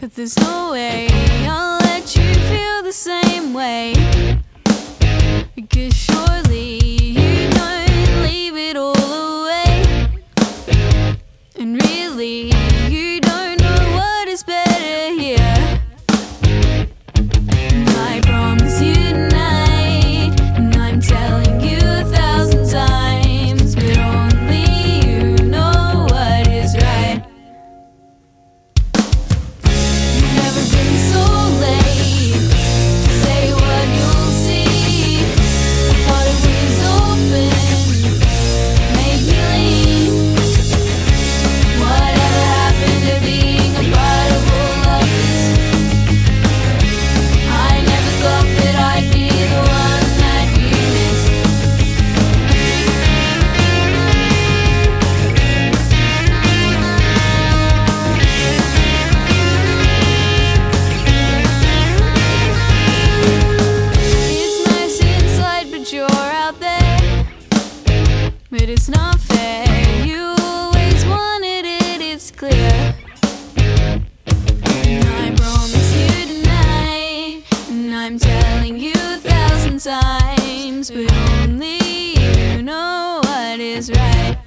But there's no way I'll let you feel the same. You always wanted it, it's clear. I promise you tonight, and I'm telling you a thousand times, but only you know what is right.